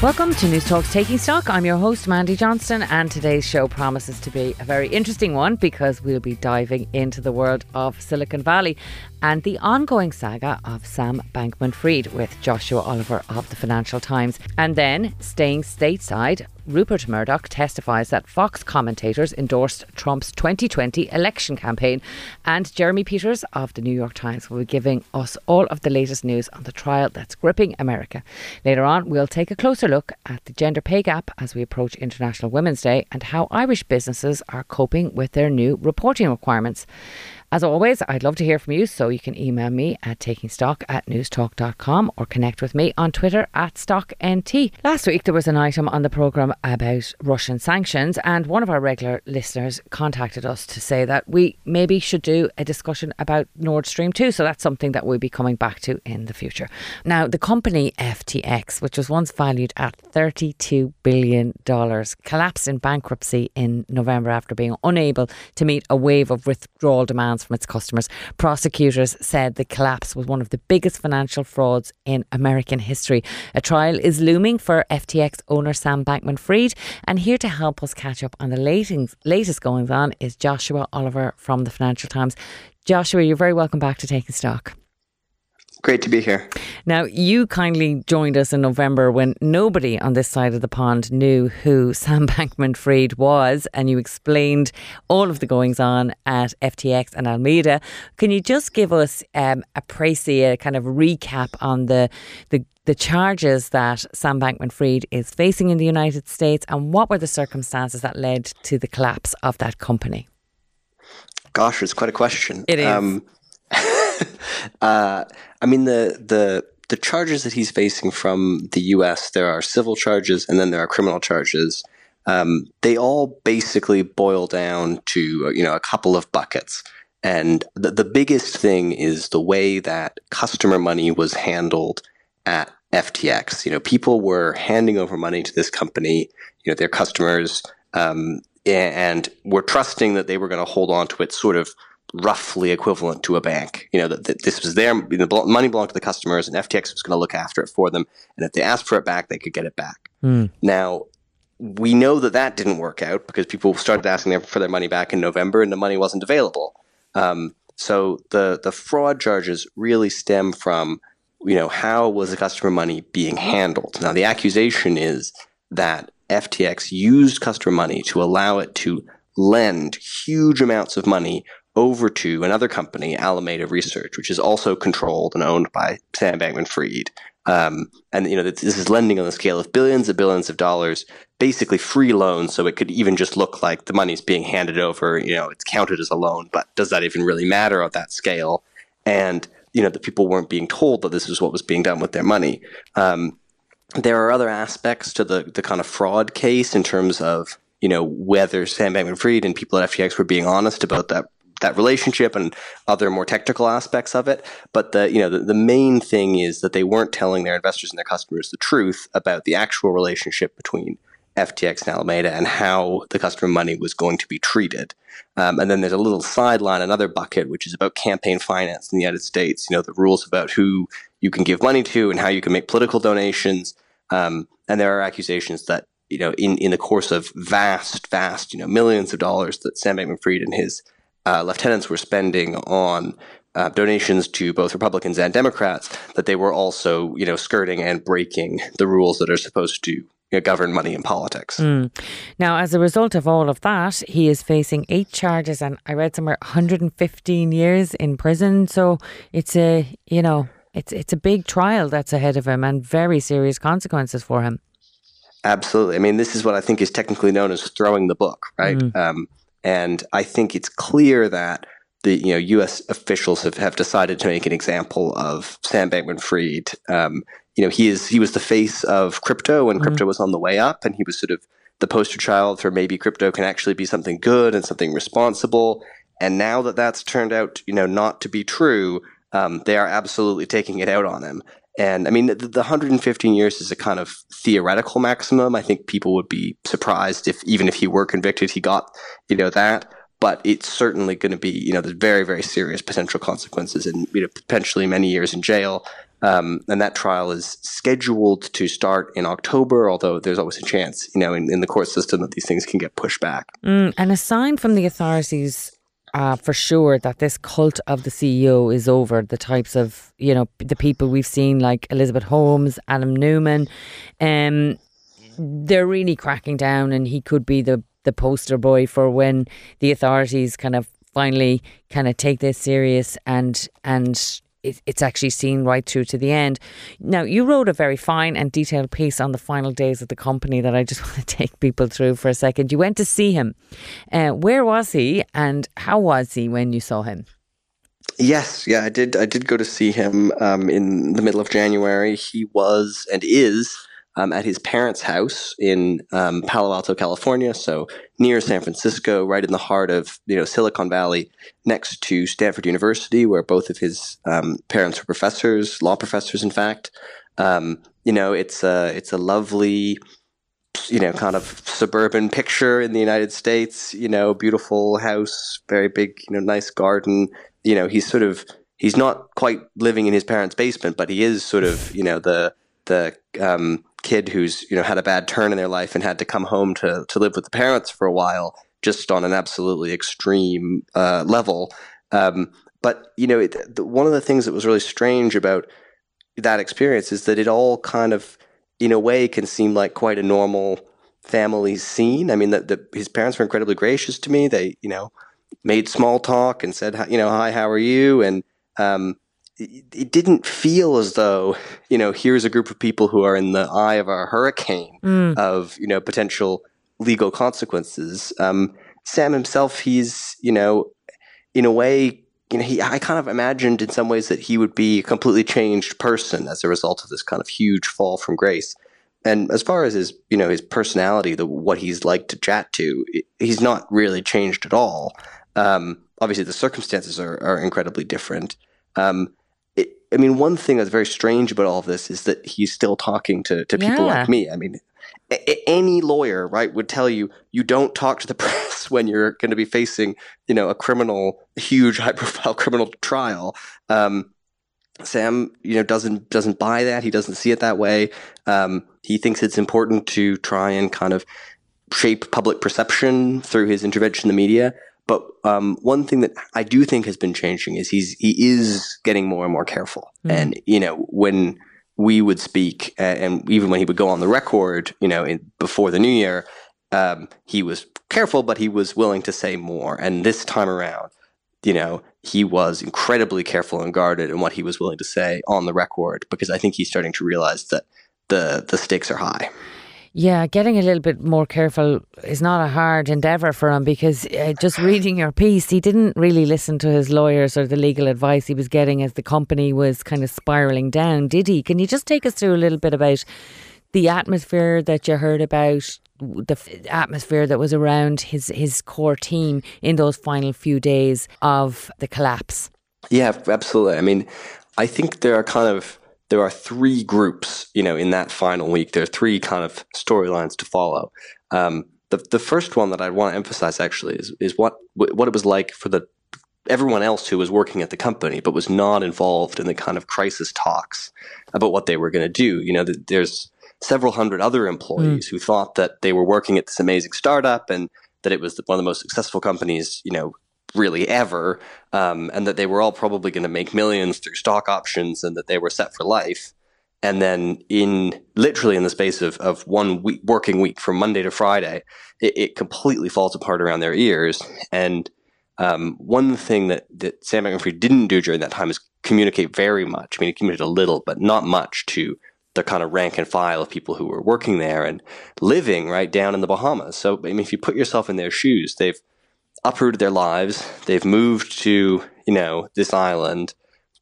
Welcome to Newstalk's Taking Stock. I'm your host, Mandy Johnston, and today's show promises to be a very interesting one because we'll be diving into the world of Silicon Valley and the ongoing saga of Sam Bankman Fried with Joshua Oliver of the Financial Times. And then, staying stateside, Rupert Murdoch testifies that Fox commentators endorsed Trump's 2020 election campaign. And Jeremy Peters of the New York Times will be giving us all of the latest news on the trial that's gripping America. Later on, we'll take a closer look at the gender pay gap as we approach International Women's Day and how Irish businesses are coping with their new reporting requirements. As always, I'd love to hear from you, so you can email me at takingstock at newstalk.com or connect with me on Twitter at StockNT. Last week, there was an item on the programme about Russian sanctions, and one of our regular listeners contacted us to say that we maybe should do a discussion about Nord Stream 2. So that's something that we'll be coming back to in the future. Now, the company FTX, which was once valued at $32 billion, collapsed in bankruptcy in November after being unable to meet a wave of withdrawal demands from its customers. Prosecutors said the collapse was one of the biggest financial frauds in American history. A trial is looming for FTX owner Sam Bankman Fried. And here to help us catch up on the latest, latest goings on is Joshua Oliver from the Financial Times. Joshua, you're very welcome back to Taking Stock. Great to be here. Now, you kindly joined us in November when nobody on this side of the pond knew who Sam Bankman Fried was, and you explained all of the goings on at FTX and Alameda. Can you just give us um, a précis, a kind of recap on the, the the charges that Sam Bankman Fried is facing in the United States and what were the circumstances that led to the collapse of that company? Gosh, it's quite a question. It is. Um, uh, I mean the the the charges that he's facing from the U.S. There are civil charges and then there are criminal charges. Um, they all basically boil down to you know a couple of buckets. And the, the biggest thing is the way that customer money was handled at FTX. You know, people were handing over money to this company, you know, their customers, um, and were trusting that they were going to hold on to it sort of roughly equivalent to a bank. You know, that, that this was their the money belonged to the customers, and FTX was going to look after it for them. And if they asked for it back, they could get it back. Mm. Now, we know that that didn't work out because people started asking for their money back in November, and the money wasn't available. Um, so the the fraud charges really stem from you know how was the customer money being handled. Now, the accusation is that FTX used customer money to allow it to lend huge amounts of money over to another company, Alameda Research, which is also controlled and owned by Sam Bankman-Fried. Um, and you know this is lending on the scale of billions and billions of dollars, basically free loans. So it could even just look like the money is being handed over. You know, it's counted as a loan, but does that even really matter at that scale? And you know, the people weren't being told that this is what was being done with their money. Um, there are other aspects to the the kind of fraud case in terms of you know whether Sam Bankman-Fried and people at FTX were being honest about that that relationship and other more technical aspects of it. But the you know the, the main thing is that they weren't telling their investors and their customers the truth about the actual relationship between FTX and Alameda and how the customer money was going to be treated. Um, and then there's a little sideline, another bucket, which is about campaign finance in the United States. You know, the rules about who you can give money to and how you can make political donations. Um, and there are accusations that, you know, in, in the course of vast, vast, you know, millions of dollars that Sam Bankman-Fried and his uh, lieutenants were spending on uh, donations to both Republicans and Democrats, that they were also, you know, skirting and breaking the rules that are supposed to you know, govern money in politics. Mm. Now, as a result of all of that, he is facing eight charges, and I read somewhere 115 years in prison. So it's a, you know, it's it's a big trial that's ahead of him, and very serious consequences for him. Absolutely. I mean, this is what I think is technically known as throwing the book, right? Mm. Um, and I think it's clear that the you know U.S. officials have, have decided to make an example of Sam Bankman-Fried. Um, you know, he is he was the face of crypto when mm-hmm. crypto was on the way up, and he was sort of the poster child for maybe crypto can actually be something good and something responsible. And now that that's turned out, you know, not to be true, um, they are absolutely taking it out on him. And I mean, the, the 115 years is a kind of theoretical maximum. I think people would be surprised if, even if he were convicted, he got, you know, that. But it's certainly going to be, you know, there's very, very serious potential consequences and, you know, potentially many years in jail. Um, and that trial is scheduled to start in October, although there's always a chance, you know, in, in the court system that these things can get pushed back. Mm, and a sign from the authorities uh, for sure that this cult of the CEO is over. The types of, you know, the people we've seen like Elizabeth Holmes, Adam Neumann, um, they're really cracking down, and he could be the the poster boy for when the authorities kind of finally kind of take this serious and and it, it's actually seen right through to the end. Now, you wrote a very fine and detailed piece on the final days of the company that I just want to take people through for a second. You went to see him. Uh, where was he, and how was he when you saw him? Yes, yeah, I did. I did go to see him um, in the middle of January. He was and is um, at his parents' house in um, Palo Alto, California, so near San Francisco, right in the heart of you know Silicon Valley, next to Stanford University, where both of his um, parents were professors, law professors, in fact. Um, you know, it's a it's a lovely, you know, kind of suburban picture in the United States. You know, beautiful house, very big, you know, nice garden. You know, he's sort of he's not quite living in his parents' basement, but he is sort of you know the the um, kid who's you know had a bad turn in their life and had to come home to to live with the parents for a while, just on an absolutely extreme uh, level. Um, but you know, it, the, one of the things that was really strange about that experience is that it all kind of, in a way, can seem like quite a normal family scene. I mean, that his parents were incredibly gracious to me. They, you know, made small talk and said, you know, hi, how are you? And um, it didn't feel as though you know here's a group of people who are in the eye of a hurricane mm. of you know potential legal consequences. Um, Sam himself, he's you know in a way you know he I kind of imagined in some ways that he would be a completely changed person as a result of this kind of huge fall from grace. And as far as his you know his personality, the what he's like to chat to, he's not really changed at all. Um, obviously, the circumstances are, are incredibly different. Um, I mean, one thing that's very strange about all of this is that he's still talking to, to people yeah. like me. I mean, a- any lawyer, right, would tell you you don't talk to the press when you're going to be facing, you know, a criminal, huge, high-profile criminal trial. Um, Sam, you know, doesn't doesn't buy that. He doesn't see it that way. Um, he thinks it's important to try and kind of shape public perception through his intervention in the media. But um, one thing that I do think has been changing is he's he is getting more and more careful. Mm. And you know, when we would speak, uh, and even when he would go on the record, you know, in, before the new year, um, he was careful, but he was willing to say more. And this time around, you know, he was incredibly careful and guarded in what he was willing to say on the record because I think he's starting to realize that the the stakes are high. Yeah, getting a little bit more careful is not a hard endeavour for him because uh, just reading your piece, he didn't really listen to his lawyers or the legal advice he was getting as the company was kind of spiralling down, did he? Can you just take us through a little bit about the atmosphere that you heard about, the atmosphere that was around his, his core team in those final few days of the collapse? Yeah, absolutely. I mean, I think there are kind of there are three groups, you know, in that final week. There are three kind of storylines to follow. Um, the the first one that I want to emphasize actually is is what what it was like for the everyone else who was working at the company but was not involved in the kind of crisis talks about what they were going to do. You know, there's several hundred other employees mm. who thought that they were working at this amazing startup and that it was one of the most successful companies, you know, really ever, um, and that they were all probably going to make millions through stock options and that they were set for life. And then, in literally in the space of, of one week, working week from Monday to Friday, it, it completely falls apart around their ears. And um, one thing that, that Sam Bankman-Fried didn't do during that time is communicate very much. I mean, he communicated a little, but not much to the kind of rank and file of people who were working there and living right down in the Bahamas. So, I mean, if you put yourself in their shoes, they've uprooted their lives. They've moved to, you know, this island.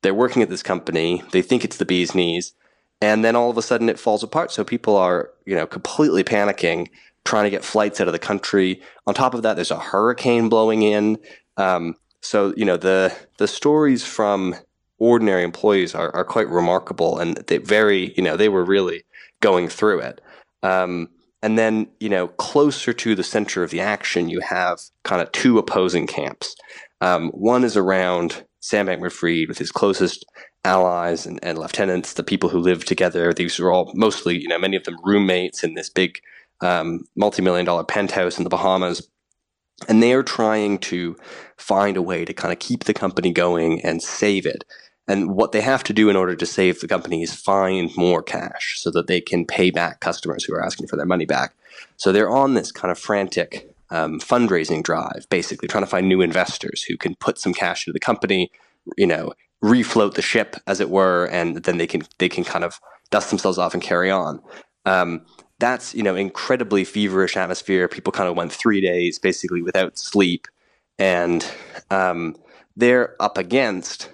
They're working at this company. They think it's the bee's knees. And then all of a sudden it falls apart. So people are, you know, completely panicking, trying to get flights out of the country. On top of that, there's a hurricane blowing in. Um, so, you know, the the stories from ordinary employees are, are quite remarkable and they very, you know, they were really going through it. Um, and then, you know, closer to the center of the action, you have kind of two opposing camps. Um, one is around Sam Bankman Fried with his closest allies and, and, lieutenants, the people who live together. These are all mostly, you know, many of them roommates in this big um, multi million dollar penthouse in the Bahamas. And they are trying to find a way to kind of keep the company going and save it. And what they have to do in order to save the company is find more cash so that they can pay back customers who are asking for their money back. So they're on this kind of frantic um, fundraising drive, basically trying to find new investors who can put some cash into the company, you know, refloat the ship, as it were, and then they can they can kind of dust themselves off and carry on. Um, that's you know incredibly feverish atmosphere. People kind of went three days basically without sleep, and um, they're up against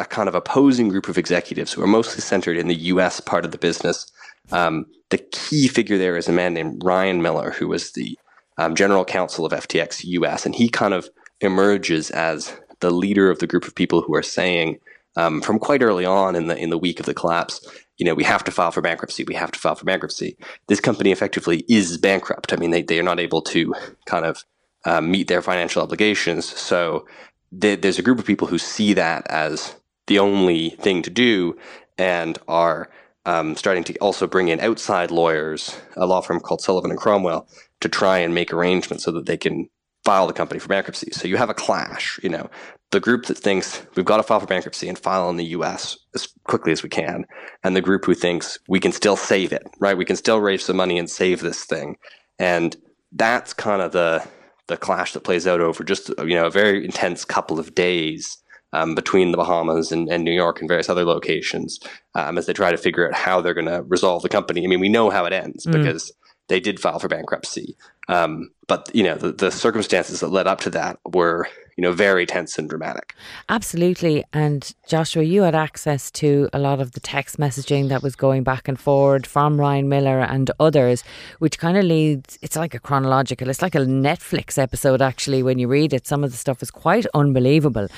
a kind of opposing group of executives who are mostly centered in the U.S. part of the business. Um, the key figure there is a man named Ryan Miller, who was the um, general counsel of FTX US, and he kind of emerges as the leader of the group of people who are saying um, from quite early on in the in the week of the collapse, you know, we have to file for bankruptcy. We have to file for bankruptcy. This company effectively is bankrupt. I mean, they, they are not able to kind of um, meet their financial obligations. So there's a group of people who see that as the only thing to do and are um, starting to also bring in outside lawyers, a law firm called Sullivan and Cromwell, to try and make arrangements so that they can file the company for bankruptcy. So you have a clash, you know, the group that thinks we've got to file for bankruptcy and file in the US as quickly as we can, and the group who thinks we can still save it, right? We can still raise some money and save this thing. And that's kind of the the clash that plays out over just you know a very intense couple of days um, between the Bahamas and, and, New York and various other locations um, as they try to figure out how they're going to resolve the company. I mean, we know how it ends mm. because they did file for bankruptcy. Um, but you know, the, the circumstances that led up to that were you know, very tense and dramatic. Absolutely. And Joshua, you had access to a lot of the text messaging that was going back and forward from Ryan Miller and others, which kind of leads, it's like a chronological, it's like a Netflix episode actually when you read it. Some of the stuff is quite unbelievable.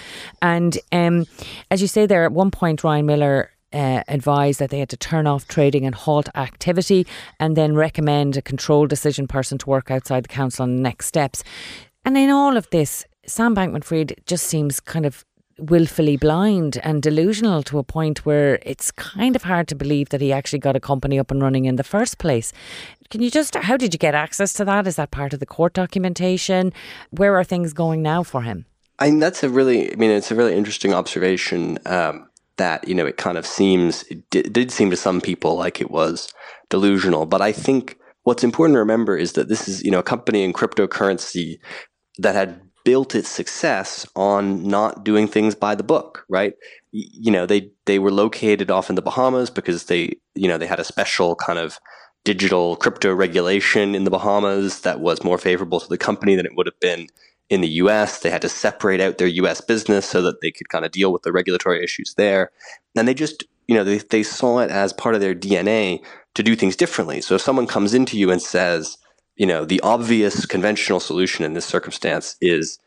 And um, as you say there, at one point, Ryan Miller uh, advised that they had to turn off trading and halt activity and then recommend a control decision person to work outside the counsel on the next steps. And in all of this, Sam Bankman Fried just seems kind of willfully blind and delusional to a point where it's kind of hard to believe that he actually got a company up and running in the first place. Can you just, how did you get access to that? Is that part of the court documentation? Where are things going now for him? I mean, that's a really, I mean, it's a really interesting observation um, that, you know, it kind of seems, it did, did seem to some people like it was delusional. But I think what's important to remember is that this is, you know, a company in cryptocurrency that had built its success on not doing things by the book, right? You know, they they were located off in the Bahamas because they, you know, they had a special kind of digital crypto regulation in the Bahamas that was more favorable to the company than it would have been in the US. They had to separate out their US business so that they could kind of deal with the regulatory issues there. And they just, you know, they, they saw it as part of their DNA to do things differently. So if someone comes into you and says, you know, the obvious conventional solution in this circumstance is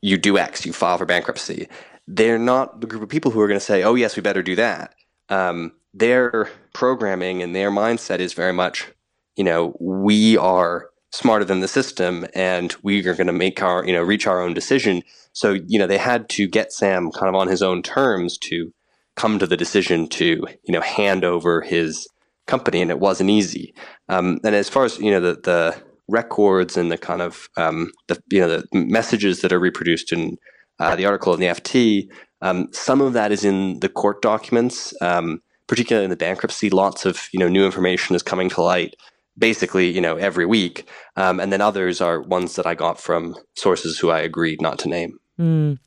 you do X, you file for bankruptcy. They're not the group of people who are going to say, oh, yes, we better do that. Um, their programming and their mindset is very much, you know, we are smarter than the system and we are going to make our, you know, reach our own decision. So, you know, they had to get Sam kind of on his own terms to come to the decision to, you know, hand over his company, and it wasn't easy. Um, and as far as you know, the the records and the kind of um, the you know the messages that are reproduced in uh, the article in the FT, um, some of that is in the court documents, um, particularly in the bankruptcy. Lots of you know new information is coming to light, basically you know every week, um, and then others are ones that I got from sources who I agreed not to name. Mm.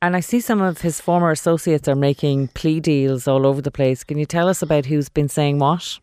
And I see some of his former associates are making plea deals all over the place. Can you tell us about who's been saying what?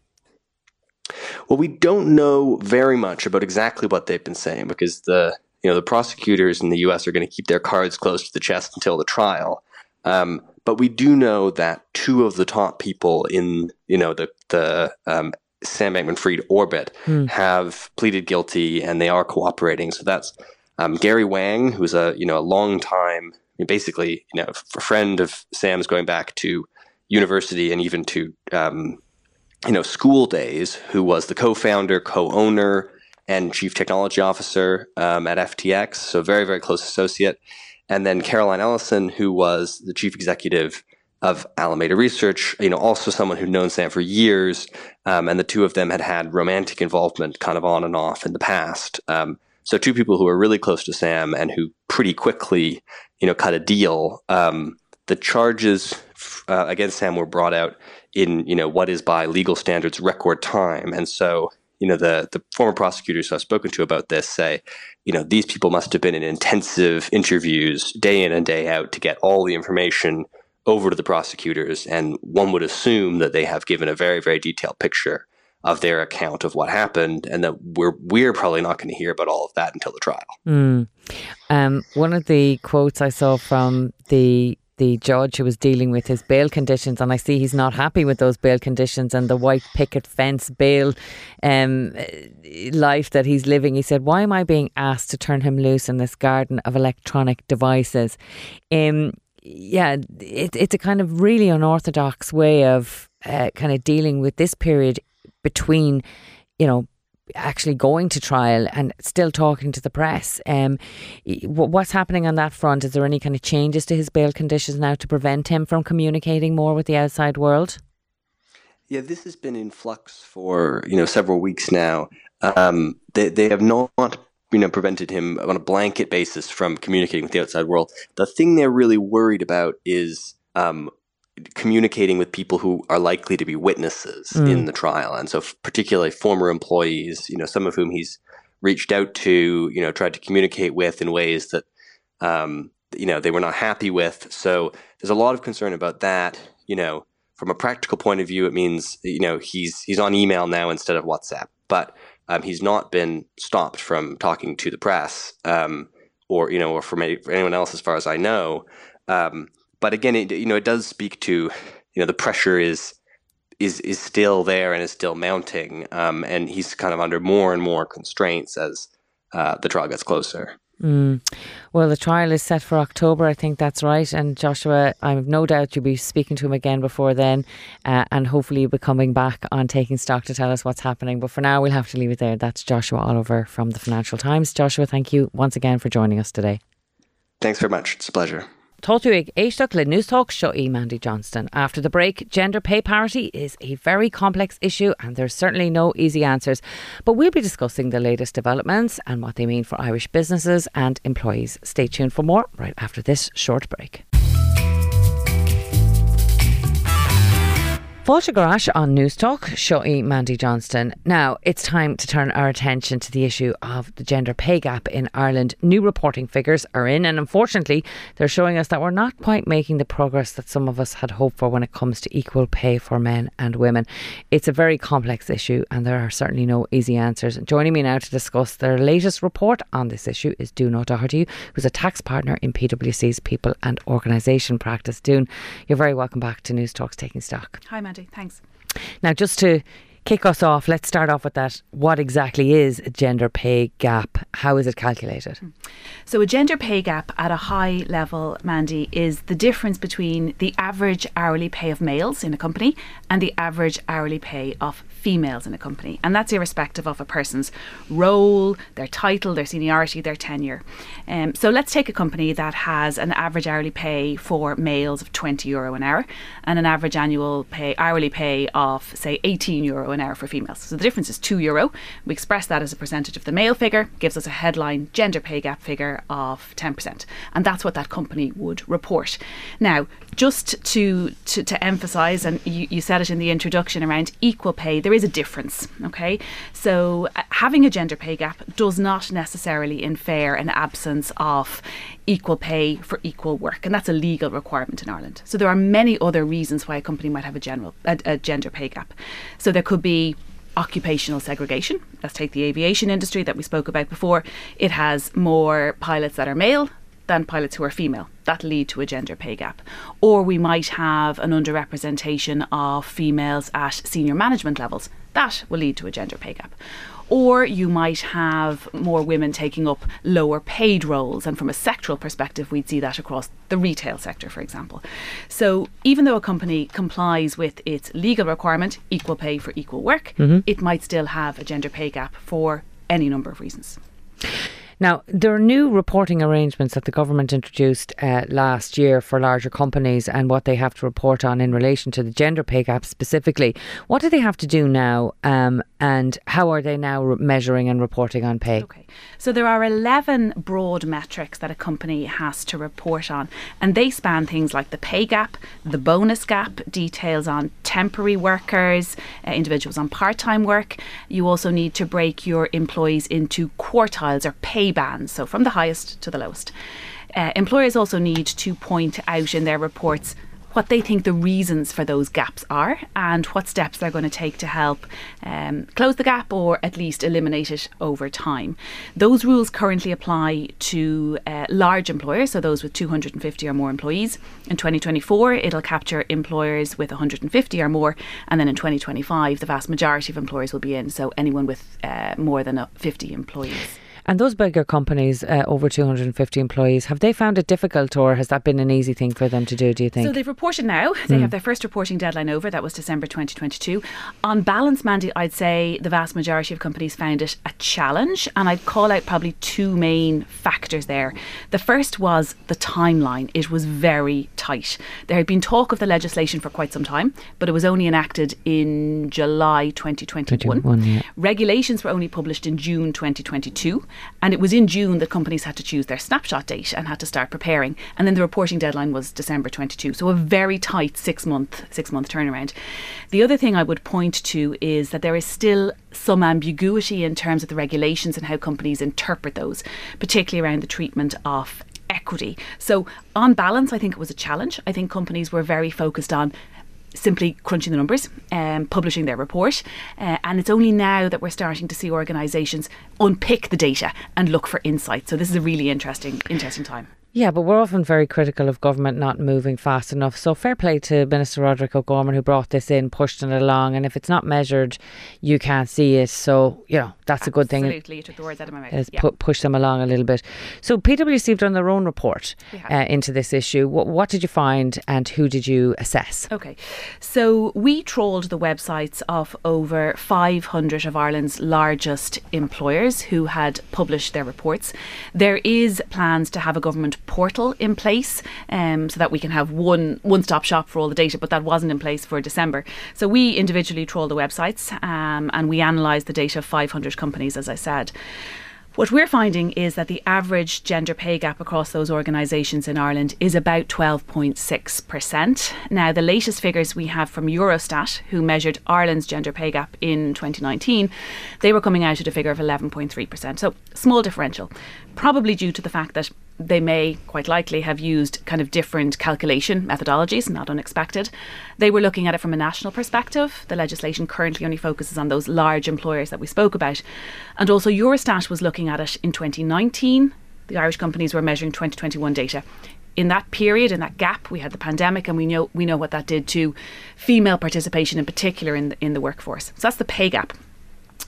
Well, we don't know very much about exactly what they've been saying because the you know the prosecutors in the U.S. are going to keep their cards close to the chest until the trial. Um, but we do know that two of the top people in you know the the um, Sam Bankman-Fried orbit hmm. have pleaded guilty and they are cooperating. So that's um, Gary Wang, who's a you know a long time mean, basically, you know, a friend of Sam's going back to university and even to um, you know school days, who was the co-founder, co-owner, and chief technology officer um, at FTX, so very very close associate, and then Caroline Ellison, who was the chief executive of Alameda Research, you know, also someone who'd known Sam for years, um, and the two of them had had romantic involvement kind of on and off in the past. Um, so two people who were really close to Sam and who pretty quickly, you know, cut a deal. Um, the charges uh, against Sam were brought out in, you know, what is by legal standards record time, and so you know the the former prosecutors I've spoken to about this say, you know, these people must have been in intensive interviews day in and day out to get all the information over to the prosecutors, and one would assume that they have given a very very detailed picture of their account of what happened, and that we're we're probably not going to hear about all of that until the trial. Mm. Um, one of the quotes I saw from the the judge who was dealing with his bail conditions, and I see he's not happy with those bail conditions and the white picket fence bail um, life that he's living. He said, "Why am I being asked to turn him loose in this garden of electronic devices?" Um, yeah, it, it's a kind of really unorthodox way of uh, kind of dealing with this period between, you know, actually going to trial and still talking to the press. Um, what's happening on that front? Is there any kind of changes to his bail conditions now to prevent him from communicating more with the outside world? Yeah, this has been in flux for you know several weeks now. Um, they they have not you know prevented him on a blanket basis from communicating with the outside world. The thing they're really worried about is um, communicating with people who are likely to be witnesses mm. in the trial, and so particularly former employees, you know, some of whom he's reached out to, you know, tried to communicate with in ways that, um, you know, they were not happy with. So there's a lot of concern about that. You know, from a practical point of view, it means you know he's he's on email now instead of WhatsApp, but um, he's not been stopped from talking to the press um, or you know or from any, for anyone else as far as I know. Um, but again, it, you know, it does speak to you know the pressure is is is still there and is still mounting, um, and he's kind of under more and more constraints as uh, the trial gets closer. Mm. Well, the trial is set for October. I think that's right. And Joshua, I have no doubt you'll be speaking to him again before then, uh, and hopefully you'll be coming back on taking stock to tell us what's happening. But for now, we'll have to leave it there. That's Joshua Oliver from the Financial Times. Joshua, thank you once again for joining us today. Thanks very much. It's a pleasure. Táú ag éisteach le Newstalk seo e Mandy Johnston. After the break, gender pay parity is a very complex issue and there's certainly no easy answers. But we'll be discussing the latest developments and what they mean for Irish businesses and employees. Stay tuned for more right after this short break. Fáilte on Newstalk, Shoei Mandy Johnston. Now, it's time to turn our attention to the issue of the gender pay gap in Ireland. New reporting figures are in, and unfortunately, they're showing us that we're not quite making the progress that some of us had hoped for when it comes to equal pay for men and women. It's a very complex issue, and there are certainly no easy answers. Joining me now to discuss their latest report on this issue is Doone O'Doherty, who's a tax partner in PwC's People and Organisation Practice. Doone, you're very welcome back to Newstalk's Taking Stock. Hi, Mandy. Thanks. Now, just to kick us off, let's start off with that. What exactly is a gender pay gap? How is it calculated? Hmm. So, a gender pay gap at a high level, Mandy, is the difference between the average hourly pay of males in a company and the average hourly pay of females in a company. And that's irrespective of a person's role, their title, their seniority, their tenure. Um, so, let's take a company that has an average hourly pay for males of 20 euro an hour and an average annual pay, hourly pay of, say, 18 euro an hour for females. So the difference is two euro. We express that as a percentage of the male figure, gives us a headline gender pay gap figure of 10%. And that's what that company would report. Now, just to, to, to emphasize, and you, you said it in the introduction around equal pay, there is a difference. Okay. So uh, having a gender pay gap does not necessarily infer an absence of equal pay for equal work, and that's a legal requirement in Ireland. So there are many other reasons why a company might have a general a, a gender pay gap. So there could be occupational segregation. Let's take the aviation industry that we spoke about before. It has more pilots that are male than pilots who are female. That lead to a gender pay gap. Or we might have an underrepresentation of females at senior management levels. That will lead to a gender pay gap or you might have more women taking up lower paid roles. And from a sectoral perspective, we'd see that across the retail sector, for example. So even though a company complies with its legal requirement, equal pay for equal work, mm-hmm. it might still have a gender pay gap for any number of reasons. Now, there are new reporting arrangements that the government introduced uh, last year for larger companies and what they have to report on in relation to the gender pay gap specifically. What do they have to do now um, and how are they now re- measuring and reporting on pay? Okay, so there are 11 broad metrics that a company has to report on, and they span things like the pay gap, the bonus gap, details on temporary workers, uh, individuals on part time work. You also need to break your employees into quartiles or pay bands, so from the highest to the lowest. Uh, employers also need to point out in their reports what they think the reasons for those gaps are and what steps they're going to take to help um, close the gap or at least eliminate it over time. Those rules currently apply to uh, large employers, so those with 250 or more employees. In 2024, it'll capture employers with 150 or more, and then in 2025, the vast majority of employers will be in, so anyone with uh, more than 50 employees. And those bigger companies, uh, over 250 employees, have they found it difficult or has that been an easy thing for them to do, do you think? So they've reported now. They mm. have their first reporting deadline over. That was December 2022. On balance, Mandy, I'd say the vast majority of companies found it a challenge. And I'd call out probably two main factors there. The first was the timeline. It was very tight. There had been talk of the legislation for quite some time, but it was only enacted in July 2021. 21, yeah. Regulations were only published in June 2022. And it was in June that companies had to choose their snapshot date and had to start preparing. And then the reporting deadline was December 22. So a very tight six month six month turnaround. The other thing I would point to is that there is still some ambiguity in terms of the regulations and how companies interpret those, particularly around the treatment of equity. So, on balance, I think it was a challenge. I think companies were very focused on simply crunching the numbers and um, publishing their report. Uh, and it's only now that we're starting to see organisations unpick the data and look for insights. So this is a really interesting, interesting time. Yeah, but we're often very critical of government not moving fast enough. So fair play to Minister Roderick O'Gorman who brought this in, pushed it along, and if it's not measured, you can't see it. So you know that's Absolutely. a good thing. Absolutely, you took the words out of my mouth. Has yeah. pu- push them along a little bit. So PwC have done their own report uh, into this issue. What, what did you find, and who did you assess? Okay, so we trawled the websites of over 500 of Ireland's largest employers who had published their reports. There is plans to have a government portal in place um, so that we can have one one stop shop for all the data, but that wasn't in place for December. So we individually trawled the websites um, and we analysed the data of 500 companies, as I said. What we're finding is that the average gender pay gap across those organisations in Ireland is about 12.6%. Now, the latest figures we have from Eurostat, who measured Ireland's gender pay gap in 2019, they were coming out at a figure of 11.3%. So, small differential, probably due to the fact that they may quite likely have used kind of different calculation methodologies, not unexpected. They were looking at it from a national perspective. The legislation currently only focuses on those large employers that we spoke about. And also, Eurostat was looking at it in 2019. The Irish companies were measuring 2021 data. In that period, in that gap, we had the pandemic, and we know we know what that did to female participation, in particular in the, in the workforce. So that's the pay gap.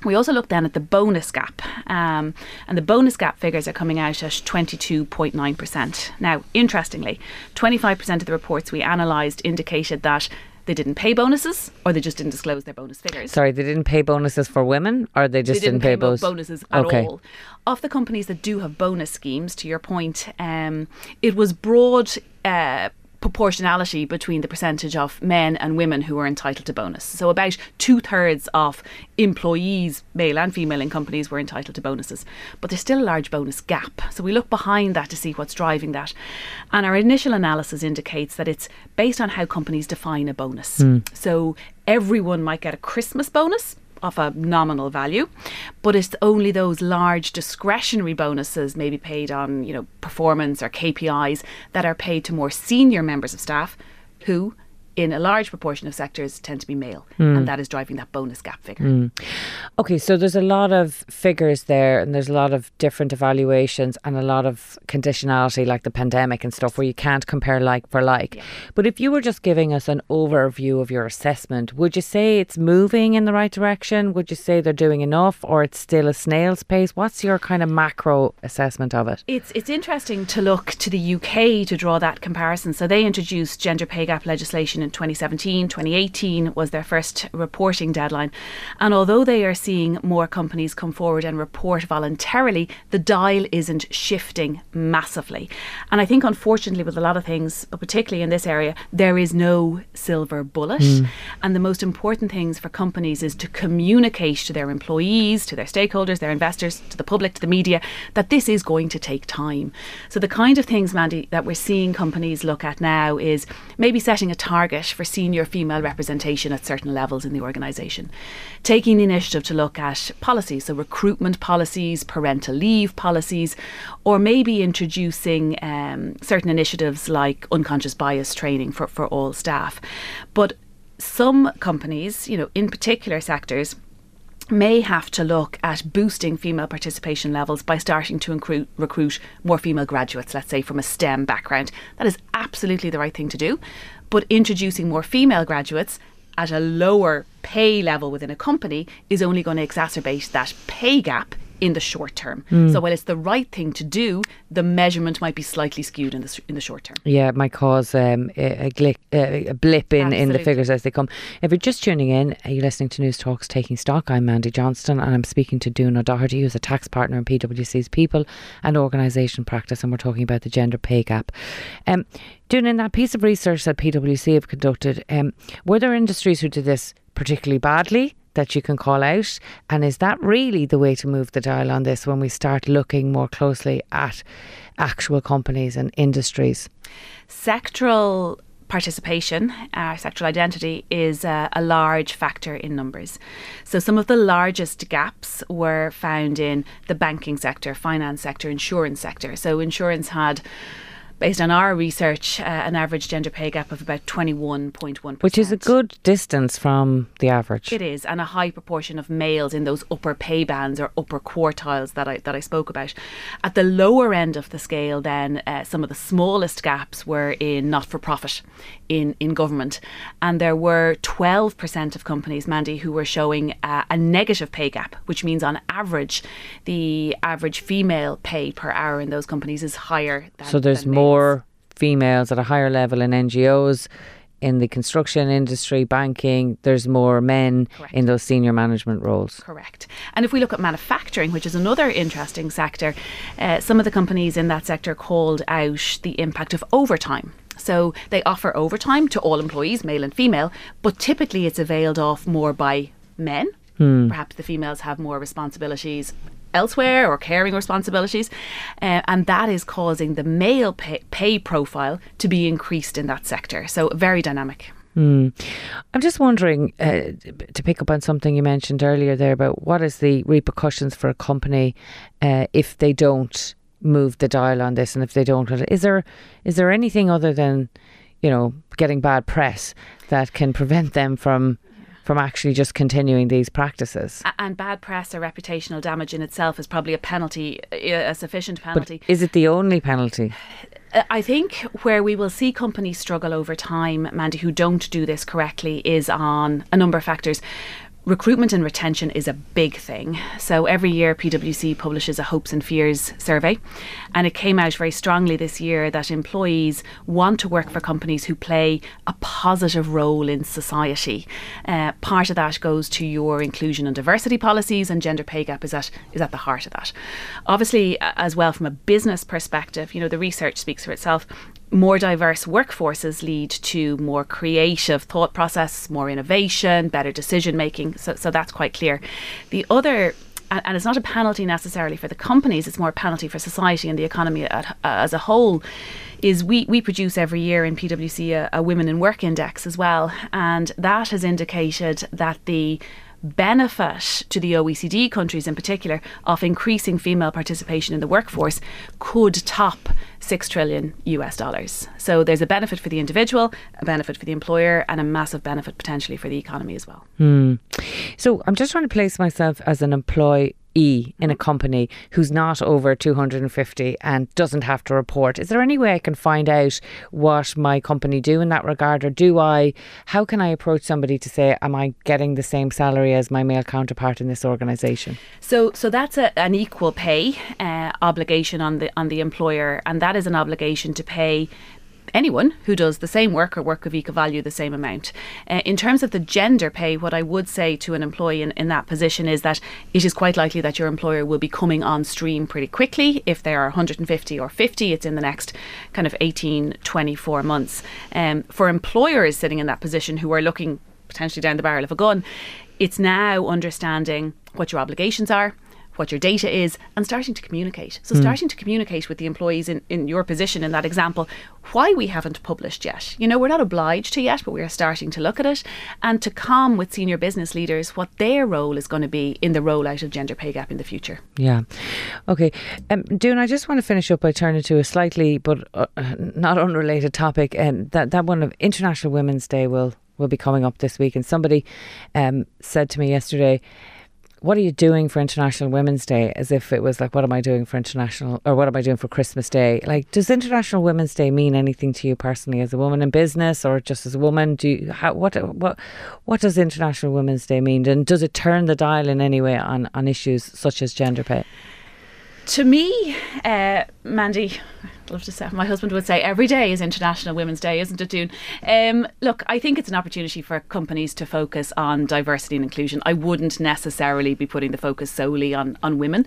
We also looked then at the bonus gap, um, and the bonus gap figures are coming out at 22.9%. Now, interestingly, 25% of the reports we analysed indicated that they didn't pay bonuses or they just didn't disclose their bonus figures. Sorry, they didn't pay bonuses for women or they just they didn't, didn't, pay, pay bonuses at okay. all. Of the companies that do have bonus schemes, to your point, um, it was broad. Uh, proportionality between the percentage of men and women who are entitled to bonus. So about two thirds of employees, male and female in companies, were entitled to bonuses. But there's still a large bonus gap. So we look behind that to see what's driving that. And our initial analysis indicates that it's based on how companies define a bonus. Mm. So everyone might get a Christmas bonus of a nominal value, but it's only those large discretionary bonuses, maybe paid on you know performance or KPIs, that are paid to more senior members of staff who in a large proportion of sectors tend to be male, hmm. and that is driving that bonus gap figure. Hmm. Okay, so there's a lot of figures there, and there's a lot of different evaluations, and a lot of conditionality, like the pandemic and stuff, where you can't compare like for like. But if you were just giving us an overview of your assessment, would you say it's moving in the right direction? Would you say they're doing enough, or it's still a snail's pace? What's your kind of macro assessment of it? It's it's interesting to look to the UK to draw that comparison. So they introduced gender pay gap legislation in 2017. 2018 was their first reporting deadline. And although they are seeing more companies come forward and report voluntarily, the dial isn't shifting massively. And I think unfortunately with a lot of things, but particularly in this area, there is no silver bullet. Hmm. And the most important things for companies is to communicate to their employees, to their stakeholders, their investors, to the public, to the media, that this is going to take time. So the kind of things, Mandy, that we're seeing companies look at now is maybe setting a target for senior female representation at certain levels in the organisation, taking the initiative to look at policies, so recruitment policies, parental leave policies, or maybe introducing um, certain initiatives like unconscious bias training for, for all staff. But some companies, you know, in particular sectors, may have to look at boosting female participation levels by starting to recruit more female graduates, let's say from a STEM background. That is absolutely the right thing to do. But introducing more female graduates at a lower pay level within a company is only going to exacerbate that pay gap in the short term. So while it's the right thing to do, the measurement might be slightly skewed in the in the short term. Yeah, it might cause um, a, a, glick, uh, a blip in, in the figures as they come. If you're just tuning in, are you listening to Newstalk's Taking Stock? I'm Mandy Johnston and I'm speaking to Doone O'Doherty, who's a tax partner in PwC's People and Organisation Practice, and we're talking about the gender pay gap. Um, Doone, in that piece of research that PwC have conducted, um, were there industries who did this particularly badly? That you can call out, and is that really the way to move the dial on this when we start looking more closely at actual companies and industries? sectoral participation, uh, sectoral identity, is uh, a large factor in numbers. So, some of the largest gaps were found in the banking sector, finance sector, insurance sector. So, insurance had, based on our research, uh, an average gender pay gap of about 21.1%. Which is a good distance from the average. It is, and a high proportion of males in those upper pay bands or upper quartiles that I that I spoke about. At the lower end of the scale, then uh, some of the smallest gaps were in not for profit, in in government, and there were twelve percent of companies, Mandy, who were showing uh, a negative pay gap, which means on average, the average female pay per hour in those companies is higher. Than, so there's than males. More females at a higher level in NGOs. In the construction industry, banking, there's more men Correct. in those senior management roles. Correct. And if we look at manufacturing, which is another interesting sector, uh, some of the companies in that sector called out the impact of overtime. So they offer overtime to all employees, male and female, but typically it's availed off more by men. Perhaps the females have more responsibilities elsewhere or caring responsibilities, uh, and that is causing the male pay, pay profile to be increased in that sector. So very dynamic. I'm just wondering uh, to pick up on something you mentioned earlier there about what is the repercussions for a company uh, if they don't move the dial on this, and if they don't, is there is there anything other than you know getting bad press that can prevent them from from actually just continuing these practices? And bad press or reputational damage in itself is probably a penalty, a sufficient penalty. But is it the only penalty? Uh, I think where we will see companies struggle over time, Mandy, who don't do this correctly, is on a number of factors. Recruitment and retention is a big thing. So every year, PwC publishes a hopes and fears survey, and it came out very strongly this year that employees want to work for companies who play a positive role in society. Uh, part of that goes to your inclusion and diversity policies, and gender pay gap is at is at the heart of that. Obviously, as well from a business perspective, you know the research speaks for itself more diverse workforces lead to more creative thought process, more innovation, better decision making. So, so that's quite clear. The other and it's not a penalty necessarily for the companies, it's more a penalty for society and the economy at, uh, as a whole. Is we, we produce every year in PwC a, a Women in Work Index as well, and that has indicated that the benefit to the OECD countries in particular of increasing female participation in the workforce could top 6 trillion US dollars. So there's a benefit for the individual, a benefit for the employer, and a massive benefit potentially for the economy as well. Hmm. So I'm just trying to place myself as an employee E in a company who's not over 250 and doesn't have to report. Is there any way I can find out what my company do in that regard or do I how can I approach somebody to say am I getting the same salary as my male counterpart in this organization? So so that's a, an equal pay uh, obligation on the on the employer and that is an obligation to pay anyone who does the same work or work of equal value the same amount. Uh, in terms of the gender pay, what I would say to an employee in, in that position is that it is quite likely that your employer will be coming on stream pretty quickly. If there are 150 or 50, it's in the next kind of 18, 24 months. Um, for employers sitting in that position who are looking potentially down the barrel of a gun, it's now understanding what your obligations are what your data is, and starting to communicate. So, mm. starting to communicate with the employees in, in your position in that example, why we haven't published yet. You know, we're not obliged to yet, but we are starting to look at it and to come with senior business leaders what their role is going to be in the rollout of gender pay gap in the future. Yeah. Okay. Um, Doone, I just want to finish up by turning to a slightly but uh, not unrelated topic. And um, that, that one of International Women's Day will, will be coming up this week. And somebody um, said to me yesterday, what are you doing for International Women's Day? As if it was like, what am I doing for International, or what am I doing for Christmas Day? Like, does International Women's Day mean anything to you personally as a woman in business, or just as a woman? Do you, how, what, what, what does International Women's Day mean, and does it turn the dial in any way on on issues such as gender pay? To me, uh, Mandy, love to say my husband would say every day is International Women's Day, isn't it, Doone? Um, look, I think it's an opportunity for companies to focus on diversity and inclusion. I wouldn't necessarily be putting the focus solely on on women.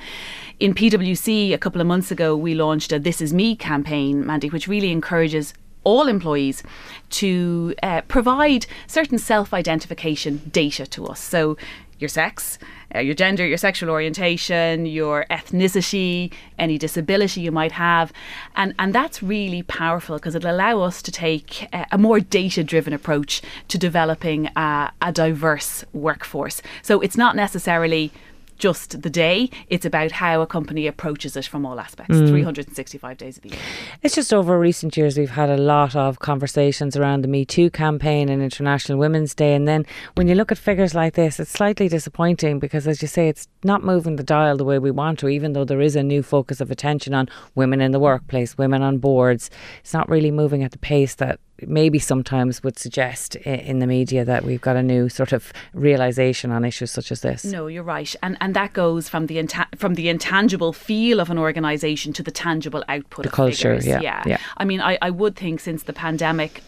In PwC, a couple of months ago, we launched a "This Is Me" campaign, Mandy, which really encourages all employees to uh, provide certain self identification data to us. So, your sex, uh, your gender, your sexual orientation, your ethnicity, any disability you might have. And, and that's really powerful because it'll allow us to take a, a more data driven approach to developing a diverse workforce. So it's not necessarily just the day. It's about how a company approaches it from all aspects, mm. 365 days of the year. It's just over recent years we've had a lot of conversations around the Me Too campaign and International Women's Day. And then when you look at figures like this, it's slightly disappointing because, as you say, it's not moving the dial the way we want to, even though there is a new focus of attention on women in the workplace, women on boards. It's not really moving at the pace that maybe sometimes would suggest in the media that we've got a new sort of realization on issues such as this. No, you're right, and and that goes from the inta- from the intangible feel of an organisation to the tangible output. The culture, yeah, yeah, yeah. I mean, I, I would think since the pandemic,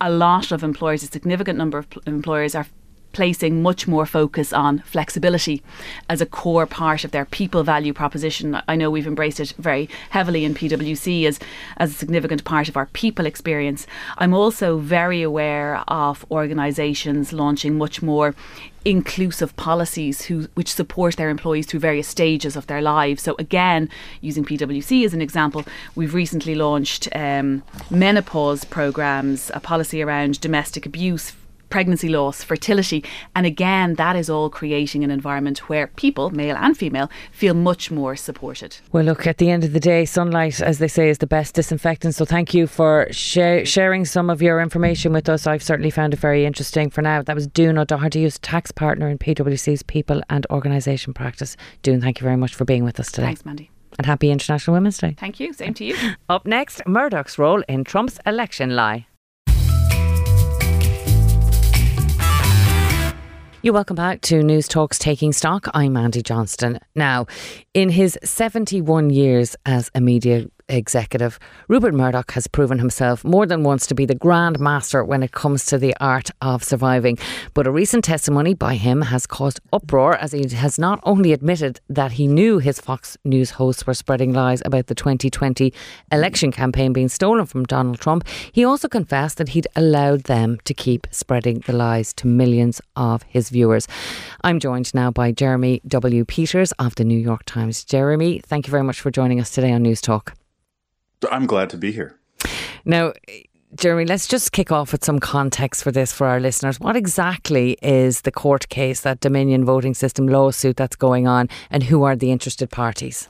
a lot of employers, a significant number of employers are placing much more focus on flexibility as a core part of their people value proposition. I know we've embraced it very heavily in PwC as, as a significant part of our people experience. I'm also very aware of organisations launching much more inclusive policies who which support their employees through various stages of their lives. So again, using PwC as an example, we've recently launched um, menopause programs, a policy around domestic abuse pregnancy loss, fertility. And again, that is all creating an environment where people, male and female, feel much more supported. Well, look, at the end of the day, sunlight, as they say, is the best disinfectant. So thank you for sh- sharing some of your information with us. I've certainly found it very interesting for now. That was Doone O'Doherty, who's tax partner in PwC's People and Organisation Practice. Doone, thank you very much for being with us today. Thanks, Mandy. And happy International Women's Day. Thank you. Same to you. Up next, Murdoch's role in Trump's election lie. You're welcome back to Newstalk's Taking Stock. I'm Mandy Johnston. Now, in his 71 years as a media executive, Rupert Murdoch has proven himself more than once to be the grand master when it comes to the art of surviving. But a recent testimony by him has caused uproar as he has not only admitted that he knew his Fox News hosts were spreading lies about the 2020 election campaign being stolen from Donald Trump, he also confessed that he'd allowed them to keep spreading the lies to millions of his viewers. I'm joined now by Jeremy W. Peters of the New York Times. Jeremy, thank you very much for joining us today on Newstalk. I'm glad to be here. Now, Jeremy, let's just kick off with some context for this for our listeners. What exactly is the court case, that Dominion voting system lawsuit that's going on, and who are the interested parties?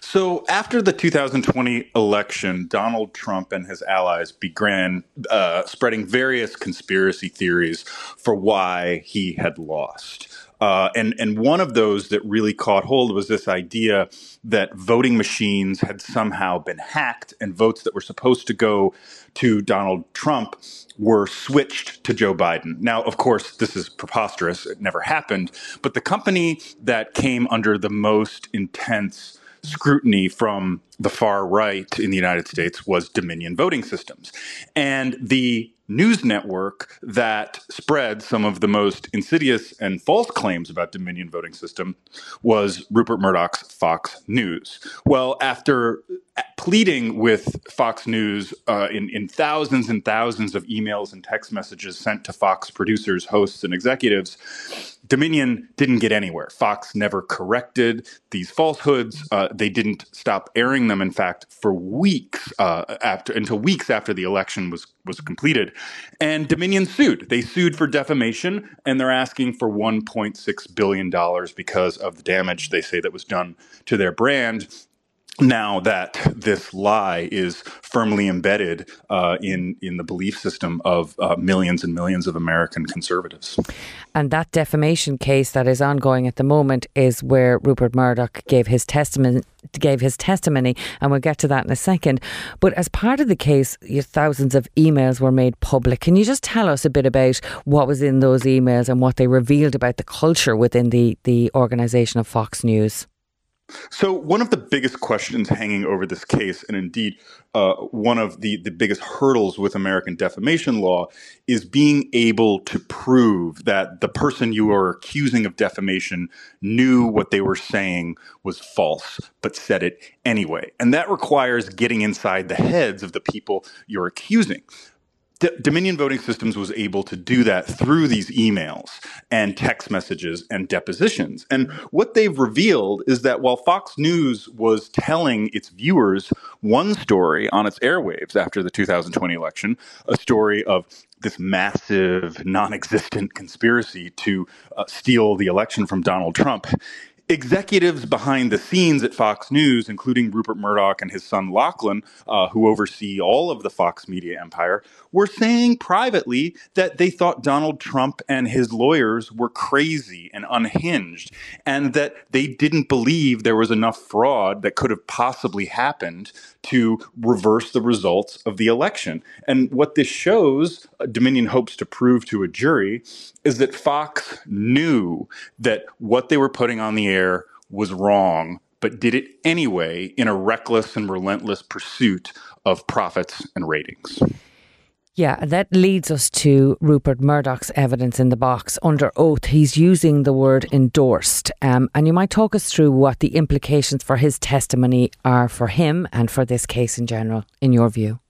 So, after the 2020 election, Donald Trump and his allies began uh, spreading various conspiracy theories for why he had lost. Uh, and and one of those that really caught hold was this idea that voting machines had somehow been hacked, and votes that were supposed to go to Donald Trump were switched to Joe Biden. Now, of course, this is preposterous; it never happened. But the company that came under the most intense scrutiny from the far right in the United States was Dominion Voting Systems, and the news network that spread some of the most insidious and false claims about Dominion voting system was Rupert Murdoch's Fox News. Well, after pleading with Fox News uh, in, in thousands and thousands of emails and text messages sent to Fox producers, hosts, and executives, Dominion didn't get anywhere. Fox never corrected these falsehoods. Uh, they didn't stop airing them. In fact, for weeks uh, after, until weeks after the election was was completed, and Dominion sued. They sued for defamation, and they're asking for 1.6 billion dollars because of the damage they say that was done to their brand now that this lie is firmly embedded uh, in in the belief system of uh, millions and millions of American conservatives. And that defamation case that is ongoing at the moment is where Rupert Murdoch gave his testimony gave his testimony and we'll get to that in a second. But as part of the case thousands of emails were made public. Can you just tell us a bit about what was in those emails and what they revealed about the culture within the the organization of Fox News so, one of the biggest questions hanging over this case, and indeed uh, one of the, the biggest hurdles with American defamation law, is being able to prove that the person you are accusing of defamation knew what they were saying was false, but said it anyway. And that requires getting inside the heads of the people you're accusing. D- Dominion Voting Systems was able to do that through these emails and text messages and depositions. And what they've revealed is that while Fox News was telling its viewers one story on its airwaves after the 2020 election, a story of this massive, non existent conspiracy to uh, steal the election from Donald Trump, executives behind the scenes at Fox News, including Rupert Murdoch and his son Lachlan, uh, who oversee all of the Fox media empire, were saying privately that they thought Donald Trump and his lawyers were crazy and unhinged, and that they didn't believe there was enough fraud that could have possibly happened to reverse the results of the election. And what this shows, uh, Dominion hopes to prove to a jury, is that Fox knew that what they were putting on the air was wrong, but did it anyway in a reckless and relentless pursuit of profits and ratings. Yeah, that leads us to Rupert Murdoch's evidence in the box under oath. He's using the word endorsed. Um, and you might talk us through what the implications for his testimony are for him and for this case in general, in your view.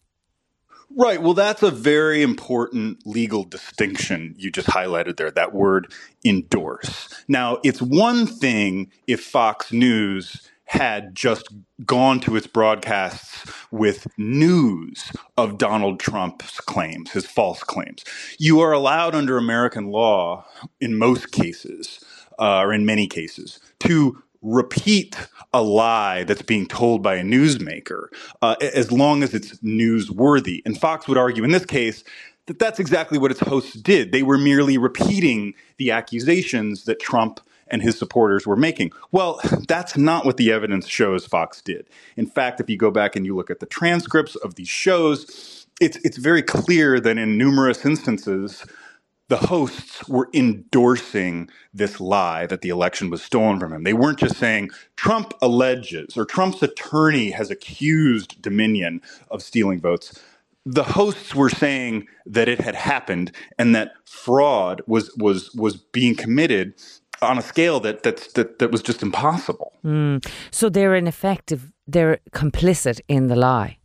Right. Well, that's a very important legal distinction you just highlighted there, that word endorse. Now, it's one thing if Fox News had just gone to its broadcasts with news of Donald Trump's claims, his false claims. You are allowed under American law, in most cases, uh, or in many cases, to repeat a lie that's being told by a newsmaker uh, as long as it's newsworthy. And Fox would argue in this case that that's exactly what its hosts did. They were merely repeating the accusations that Trump and his supporters were making. Well, that's not what the evidence shows Fox did. In fact, if you go back and you look at the transcripts of these shows, it's it's very clear that in numerous instances the hosts were endorsing this lie that the election was stolen from him. They weren't just saying Trump alleges or Trump's attorney has accused Dominion of stealing votes. The hosts were saying that it had happened and that fraud was was was being committed on a scale that that that, that was just impossible. Mm. So they're in effect they're complicit in the lie.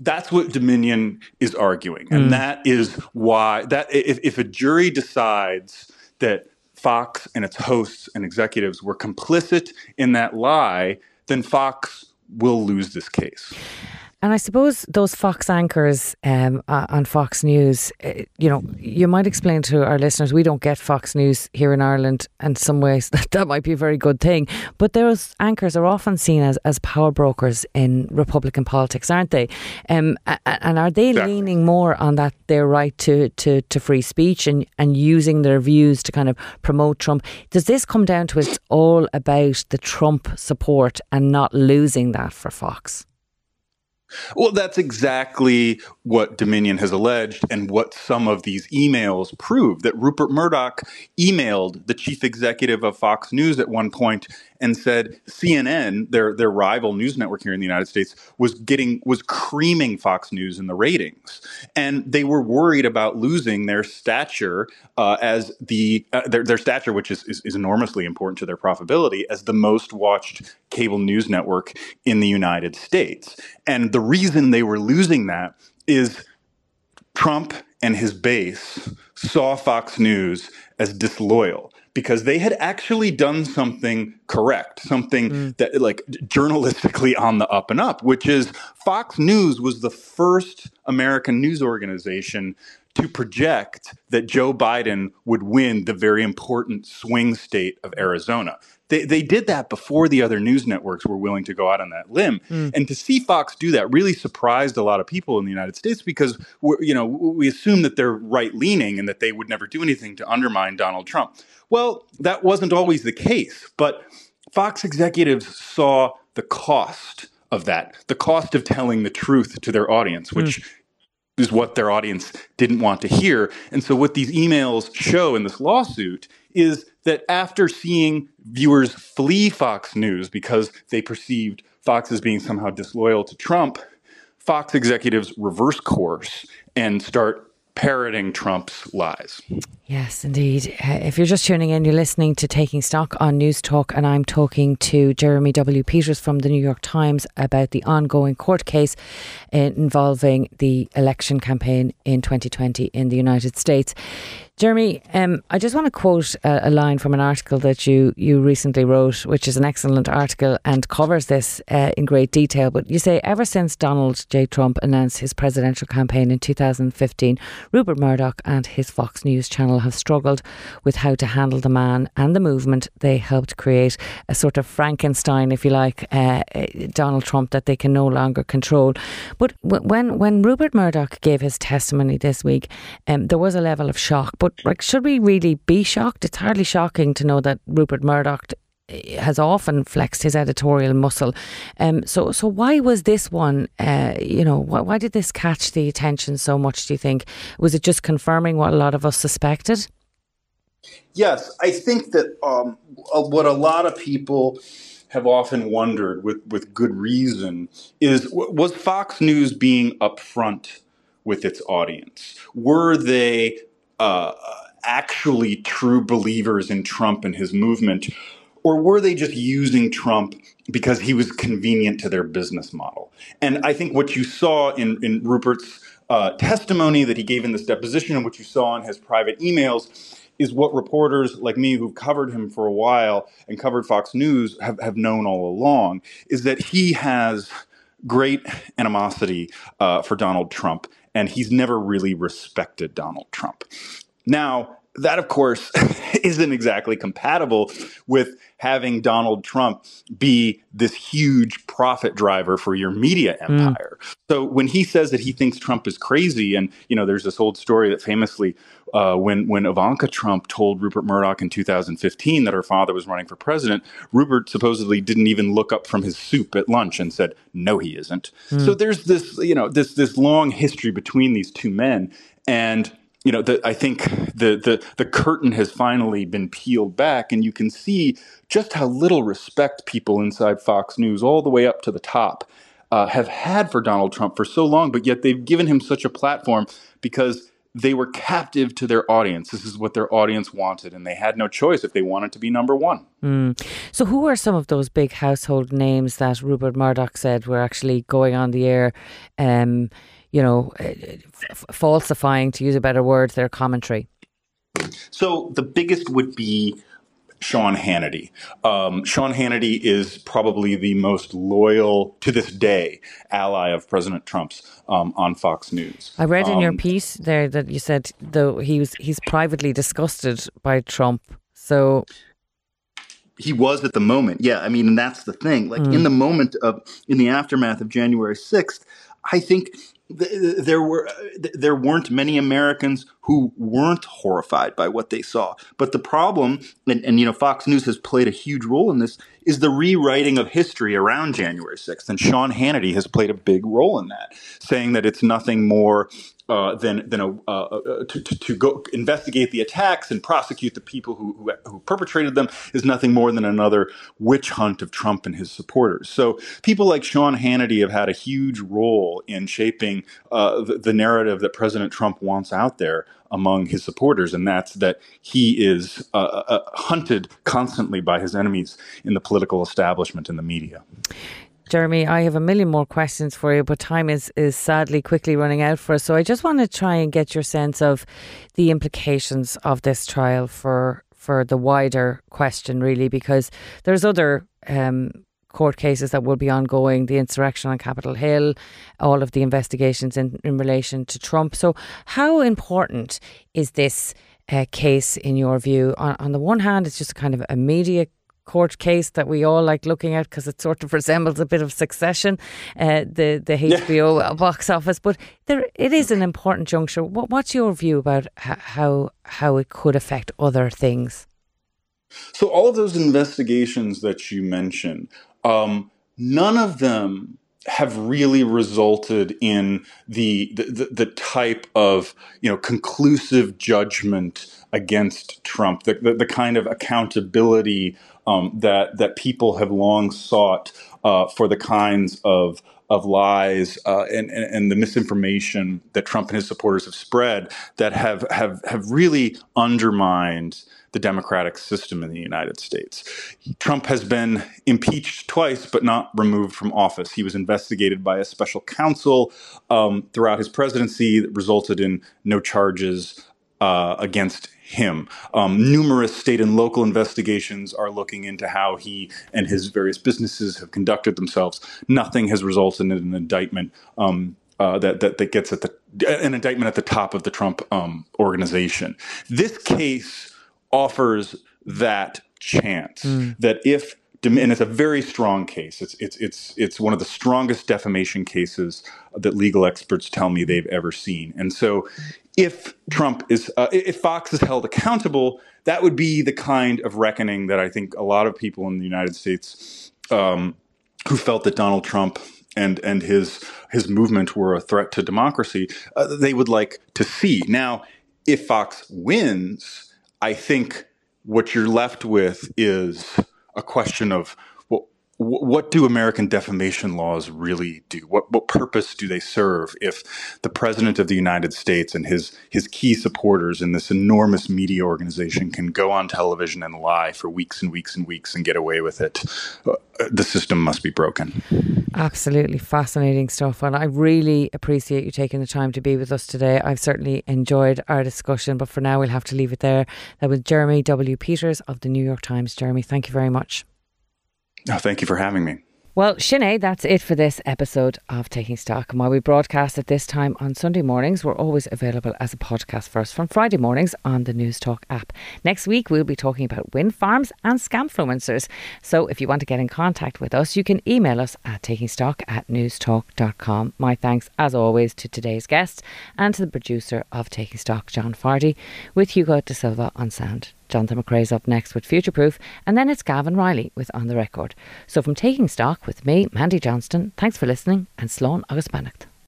That's what Dominion is arguing, and mm. that is why that if, if a jury decides that Fox and its hosts and executives were complicit in that lie, then Fox will lose this case. And I suppose those Fox anchors um, on Fox News, uh, you know, you might explain to our listeners we don't get Fox News here in Ireland, and some ways that, that might be a very good thing. But those anchors are often seen as, as power brokers in Republican politics, aren't they? Um, and are they exactly. leaning more on that their right to, to, to free speech and, and using their views to kind of promote Trump? Does this come down to it's all about the Trump support and not losing that for Fox? Well, that's exactly what Dominion has alleged and what some of these emails prove that Rupert Murdoch emailed the chief executive of Fox News at one point and said CNN, their their rival news network here in the United States, was getting was creaming Fox News in the ratings, and they were worried about losing their stature uh, as the uh, their, their stature, which is, is is enormously important to their profitability, as the most watched cable news network in the United States. And the reason they were losing that is Trump and his base saw Fox News as disloyal because they had actually done something correct, something mm. that like journalistically on the up and up, which is Fox News was the first American news organization to project that Joe Biden would win the very important swing state of Arizona. They, they did that before the other news networks were willing to go out on that limb. Mm. And to see Fox do that really surprised a lot of people in the United States because we're, you know we assume that they're right leaning and that they would never do anything to undermine Donald Trump. Well, that wasn't always the case, but Fox executives saw the cost of that, the cost of telling the truth to their audience, which mm is what their audience didn't want to hear. And so, what these emails show in this lawsuit is that after seeing viewers flee Fox News because they perceived Fox as being somehow disloyal to Trump, Fox executives reverse course and start parroting Trump's lies. Yes, indeed. Uh, if you're just tuning in, you're listening to Taking Stock on Newstalk, and I'm talking to Jeremy W. Peters from the New York Times about the ongoing court case uh, involving the election campaign in 2020 in the United States. Jeremy, um, I just want to quote a, a, line from an article that you, you recently wrote, which is an excellent article and covers this uh, in great detail. But you say, ever since Donald J. Trump announced his presidential campaign in 2015, Rupert Murdoch and his Fox News channel have struggled with how to handle the man and the movement. They helped create a sort of Frankenstein, if you like, uh, uh Donald Trump that they can no longer control. But when when Rupert Murdoch gave his testimony this week, um, there was a level of shock. But like, should we really be shocked? It's hardly shocking to know that Rupert Murdoch has often flexed his editorial muscle. Um, so, so why was this one? Uh, you know, why, why did this catch the attention so much? Do you think was it just confirming what a lot of us suspected? Yes, I think that um, what a lot of people have often wondered, with with good reason, is was Fox News being upfront with its audience? Were they uh, actually true believers in Trump and his movement? Or were they just using Trump because he was convenient to their business model? And I think what you saw in, in Rupert's uh, testimony that he gave in this deposition and what you saw in his private emails is what reporters like me who've covered him for a while and covered Fox News have, have known all along is that he has great animosity uh, for Donald Trump and he's never really respected Donald Trump. Now, that, of course, isn't exactly compatible with having Donald Trump be this huge profit driver for your media hmm. empire. Mm. So when he says that he thinks Trump is crazy, and you know, there's this old story that famously, uh, when when Ivanka Trump told Rupert Murdoch in 2015 that her father was running for president, Rupert supposedly didn't even look up from his soup at lunch and said, "No, he isn't." Mm. So there's this, you know, this this long history between these two men, and you know, the, I think the, the the curtain has finally been peeled back, and you can see just how little respect people inside Fox News, all the way up to the top, uh, have had for Donald Trump for so long. But yet they've given him such a platform because they were captive to their audience. This is what their audience wanted, and they had no choice if they wanted to be number one. Mm. So, who are some of those big household names that Rupert Murdoch said were actually going on the air? Um, you know, uh, f- falsifying, to use a better word, their commentary? So the biggest would be Sean Hannity. Um, Sean Hannity is probably the most loyal to this day ally of President Trump's um, on Fox News. I read in your Um, piece there that you said though he was he's privately disgusted by Trump. So he was at the moment. Yeah, I mean, and that's the thing. Like in the moment of in the aftermath of January sixth, I think th- there were uh, there weren't many Americans who weren't horrified by what they saw. But the problem, and, and you know, Fox News has played a huge role in this, is the rewriting of history around January sixth, and Sean Hannity has played a big role in that, saying that it's nothing more uh, than than a, uh, uh, to, to, to go investigate the attacks and prosecute the people who, who who perpetrated them is nothing more than another witch hunt of Trump and his supporters. So people like Sean Hannity have had a huge role in shaping uh, the, the narrative that President Trump wants out there among his supporters, and that's that he is uh, uh, hunted constantly by his enemies in the political establishment and the media. Jeremy, I have a million more questions for you, but time is, is sadly quickly running out for us. So I just want to try and get your sense of the implications of this trial for for the wider question, really, because there's other um, court cases that will be ongoing, the insurrection on Capitol Hill, all of the investigations in, in relation to Trump. So how important is this uh, case in your view? On, on the one hand, it's just kind of a media court case that we all like looking at because it sort of resembles a bit of Succession, uh, the the HBO box office. But there, it is an important juncture. What, what's your view about how how it could affect other things? So all of those investigations that you mentioned, um, none of them have really resulted in the, the the the type of you know conclusive judgment against Trump, the the, the kind of accountability um, that that people have long sought uh, for the kinds of of lies uh, and, and, and the misinformation that Trump and his supporters have spread that have have have really undermined the democratic system in the United States. Trump has been impeached twice, but not removed from office. He was investigated by a special counsel um, throughout his presidency that resulted in no charges uh, against him. Um, numerous state and local investigations are looking into how he and his various businesses have conducted themselves. Nothing has resulted in an indictment. Um, uh, that, that that gets at the an indictment at the top of the Trump um, organization. This case offers that chance that if and it's a very strong case. It's it's it's it's one of the strongest defamation cases that legal experts tell me they've ever seen. And so, if Trump is uh, if Fox is held accountable, that would be the kind of reckoning that I think a lot of people in the United States um, who felt that Donald Trump and and his his movement were a threat to democracy, uh, they would like to see. Now, if Fox wins, I think what you're left with is a question of what do American defamation laws really do? What what purpose do they serve if the president of the United States and his his key supporters in this enormous media organization can go on television and lie for weeks and weeks and weeks and get away with it? Uh, the system must be broken. Absolutely fascinating stuff. And I really appreciate you taking the time to be with us today. I've certainly enjoyed our discussion, but for now, we'll have to leave it there. That was Jeremy W. Peters of the New York Times. Jeremy, thank you very much. Oh, thank you for having me. Well, Sinead, that's it for this episode of Taking Stock. And while we broadcast at this time on Sunday mornings, we're always available as a podcast first from Friday mornings on the Newstalk app. Next week, we'll be talking about wind farms and scamfluencers. So if you want to get in contact with us, you can email us at takingstock at newstalk.com. My thanks, as always, to today's guest and to the producer of Taking Stock, John Fardy, with Hugo De Silva on sound. Jonathan McCrea's up next with Future Proof, and then it's Gavin Reilly with On the Record. So from Taking Stock with me, Mandy Johnston, thanks for listening, and slán agus beannacht.